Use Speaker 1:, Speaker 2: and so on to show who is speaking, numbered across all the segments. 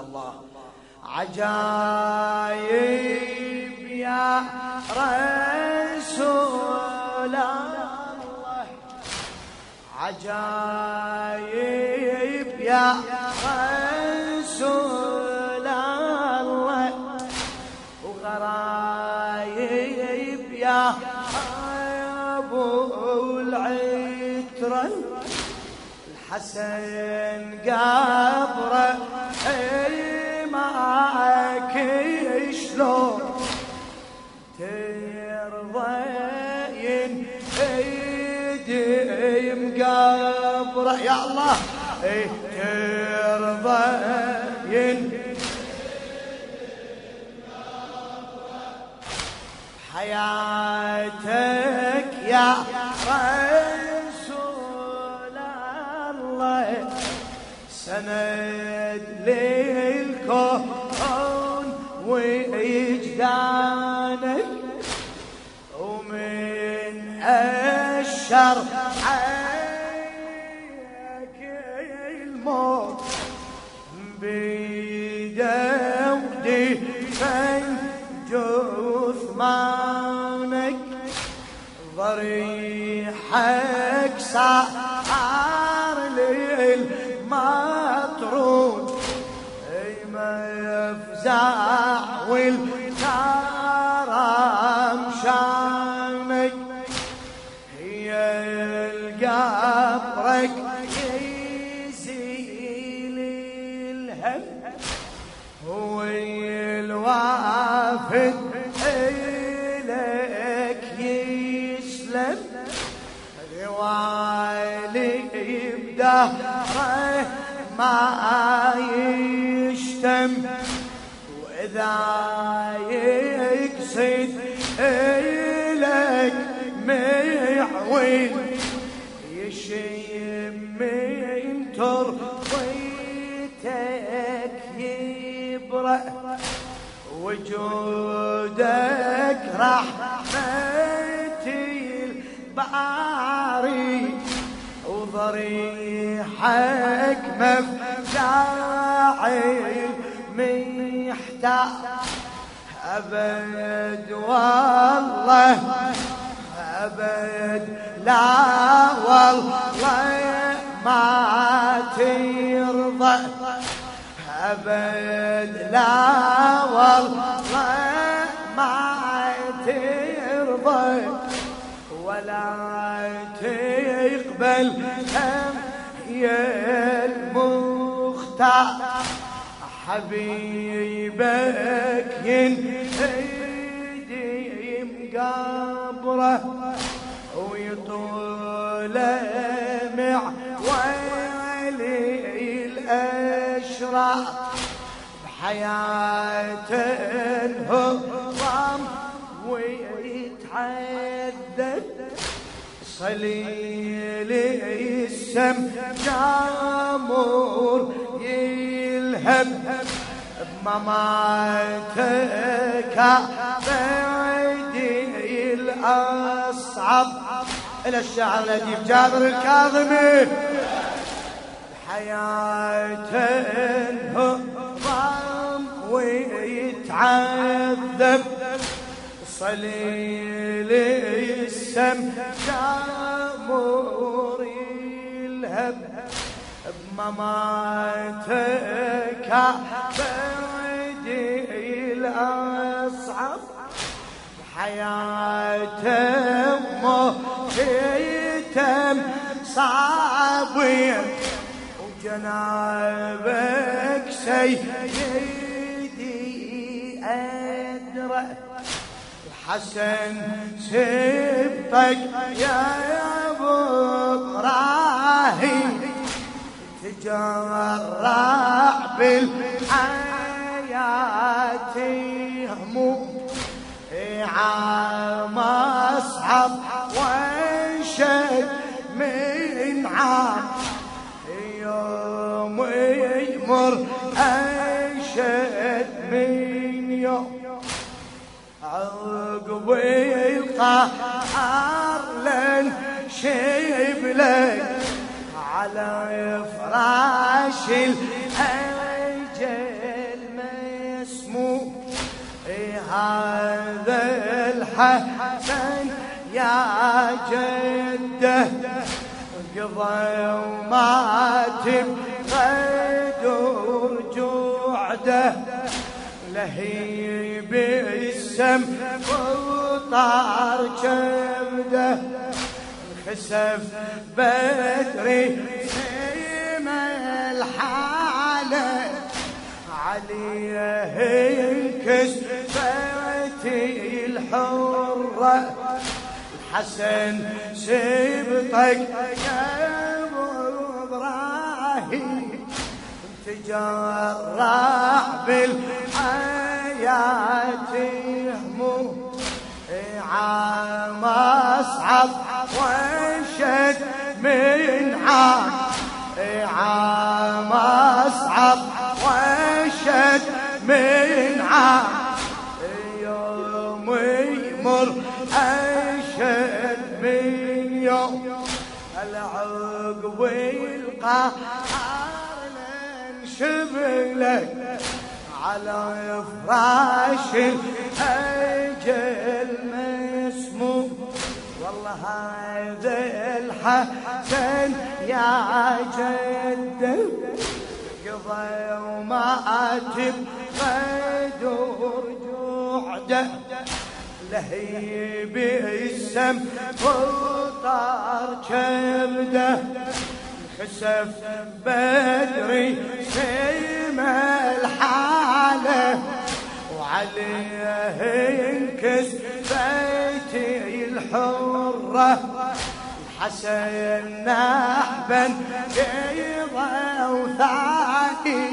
Speaker 1: الله. عجايب يا رسول الله. عجايب يا رسول الله. وغرايب يا أبو العترة الحسن قبره معك شلون ترضى إيدي مقبره يا الله إيه ترضى حياتك سند للكون وإجدانك ومن الشر عليك الموت بيدودي جثمانك ضريحك صار والكرم شانك هي القبرك يزيل الهم. هو الوافد إليك يسلم. روالي بدهره ما يشتم. وإذا يقصد إليك معويل يشم من ترضيتك يبرأ وجودك رحمتي الباري وضريحك مفزع أبد والله أبد لا والله ما ترضى. أبد لا والله ما ترضى. ولا تقبل يا المختار. حبيبك ينهدي مقبره ويطول مع ويلي الأشرار بحياة الهضم ويتعذب صليل السم جامور يلهب بمماتك بعيدي الأصعب. إلى الشعر الأديب جابر الكاظمي. حياة الهضم ويتعذب. صليل السم جامور يلهب بمماتك بعيدي الأصعب حياة مهيتم صعبين وجنابك سيدي أدرى. الحسن سبتك يا أبو إبراهيم تجرع بالحياة هموم عام اصعب وانشد من عام. يوم يمر أنشد من يوم. عقب القهر لن شبلك على فراش الأجل هذا الحسن يا جده قضى ومات بغدر جوعده. لهيب السم وطار كبده خسف بدري سيم ينكس بيتي الحرة الحسن سبطك يا أبو إبراهيم. تجرح بالحياة هموم عام اصعب وانشد من عام عام اصعب وانشد من عام العقب القهر لنشبلك على فراش الأجل مسموم والله هذا الحسن يا جد قضى ومات بغدر جوعده لهيب السم وطار كبده خسف بدري سيم الحالة وعليه ينكس بيتي الحرة. الحسن نحبا بيضا وثاني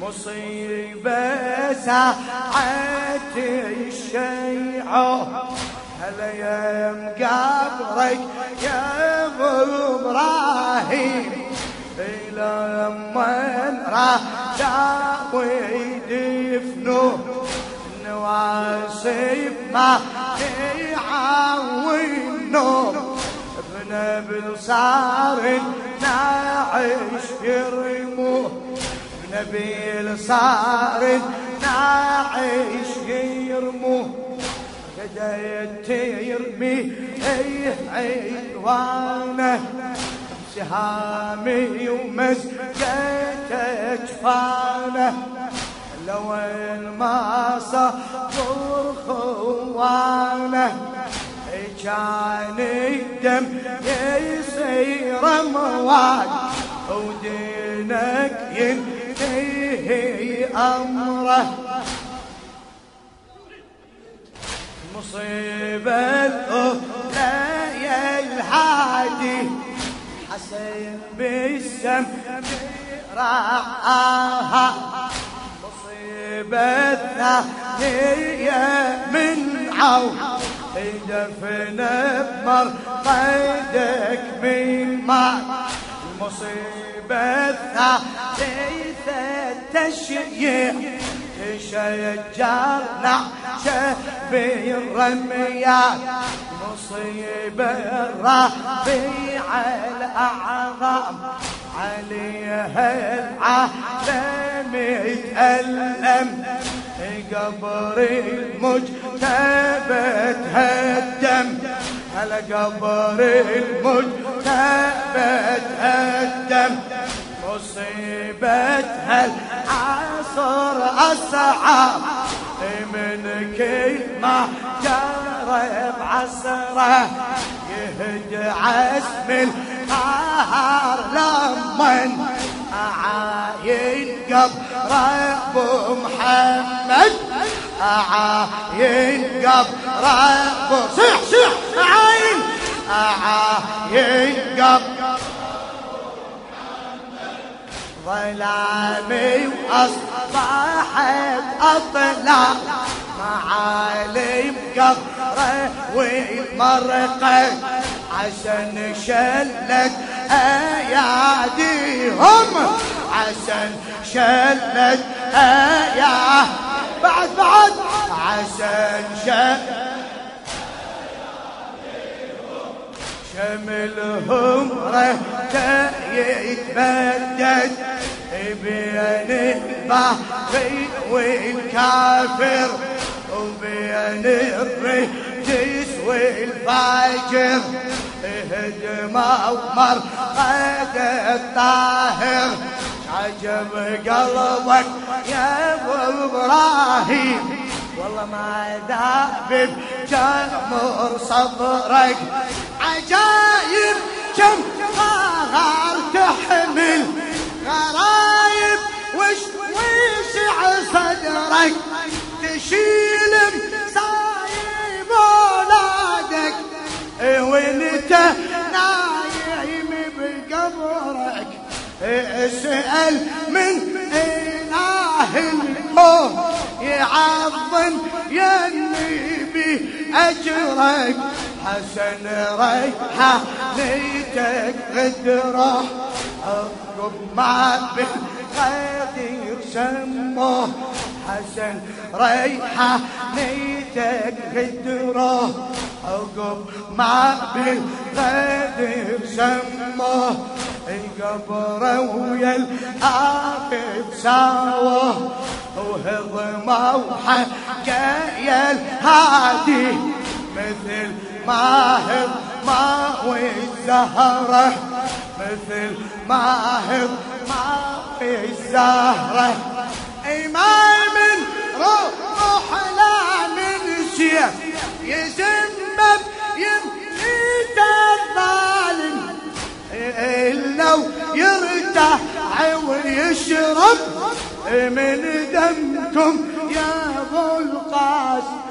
Speaker 1: مصيبة ساعة الشيعة. هلا يا مقبرك يا أبو إبراهيم. إلى من راح داوي دفنه نواسيب ما يعاونوا ابن بالصار نعيش يرموه نبيل صار نعيش يرموه بدأت يرمي أي عدوانه سهامي ومسكت اجفانه لو ما صبر خوانه كان الدم يصير مواد. ودينك ينتهي أمره. مصيبة الأولى يا الهادي. حسين بالسم راعاها. مصيبة الثانية من عون. دفن بمرقدك من ماء المصيبة الثالثة تشييع تشجرنا بالرميات مصيبة الربيع الأعظم عليها العالم يتألم. قبر المجتبى تهدم. على قبر المجتبى تهدم. مصيبتها العصر أصعب من كل ما جرى بعصره يهد عزم القهر لمن أعاين قبر أبو محمد. أعاين قبر أبو صيح صيح أعاين. أعاين قبر ظلامي وأصبحت أطلع معالم قبره والمرقة عشان شلت اياديهم عشان شلت ايا بعد بعد عشان شلت شملهم رهته يتبدد بين البحر والكافر وبين الرجس والفاجر. هدم عمر قد الطاهر. عجب قلبك يا أبو إبراهيم. والله ما ذاب جمر صبرك. عجايب كم تحمل غرايب وش وسع صدرك؟ تشيل مصايب أولادك. وانت نايم بقبرك. اسأل من إله الكون يعظم يا النبي اجرك حسن ريحة ليتك غدره. عقب ما بالغدير سموه حسن ريحة نيتك غدره عقب ما بالغدير سموه قبره ويا الآخر ساوه. وهضمه وحكى يا الهادي مثل ما ما والزهرة مثل ما ما الزهرة. إيمان من روح لا من سيف يزمب يميت الظالم لو يرتاح ويشرب. من دمكم يا ابو القاسم.